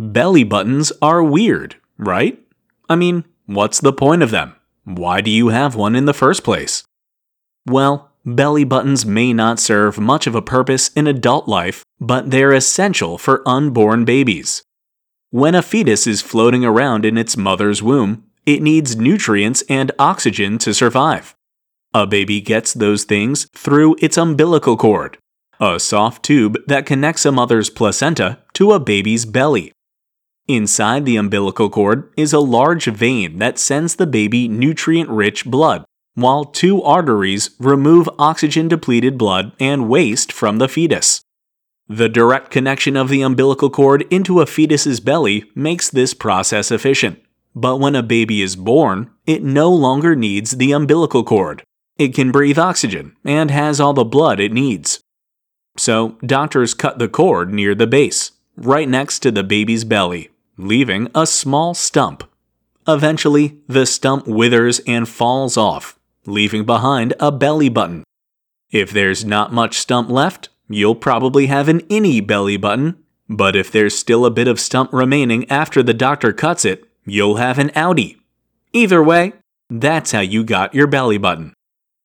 Belly buttons are weird, right? I mean, what's the point of them? Why do you have one in the first place? Well, belly buttons may not serve much of a purpose in adult life, but they're essential for unborn babies. When a fetus is floating around in its mother's womb, it needs nutrients and oxygen to survive. A baby gets those things through its umbilical cord, a soft tube that connects a mother's placenta to a baby's belly. Inside the umbilical cord is a large vein that sends the baby nutrient rich blood, while two arteries remove oxygen depleted blood and waste from the fetus. The direct connection of the umbilical cord into a fetus's belly makes this process efficient. But when a baby is born, it no longer needs the umbilical cord. It can breathe oxygen and has all the blood it needs. So, doctors cut the cord near the base, right next to the baby's belly, leaving a small stump. Eventually, the stump withers and falls off, leaving behind a belly button. If there's not much stump left, you'll probably have an innie belly button, but if there's still a bit of stump remaining after the doctor cuts it, you'll have an outie. Either way, that's how you got your belly button.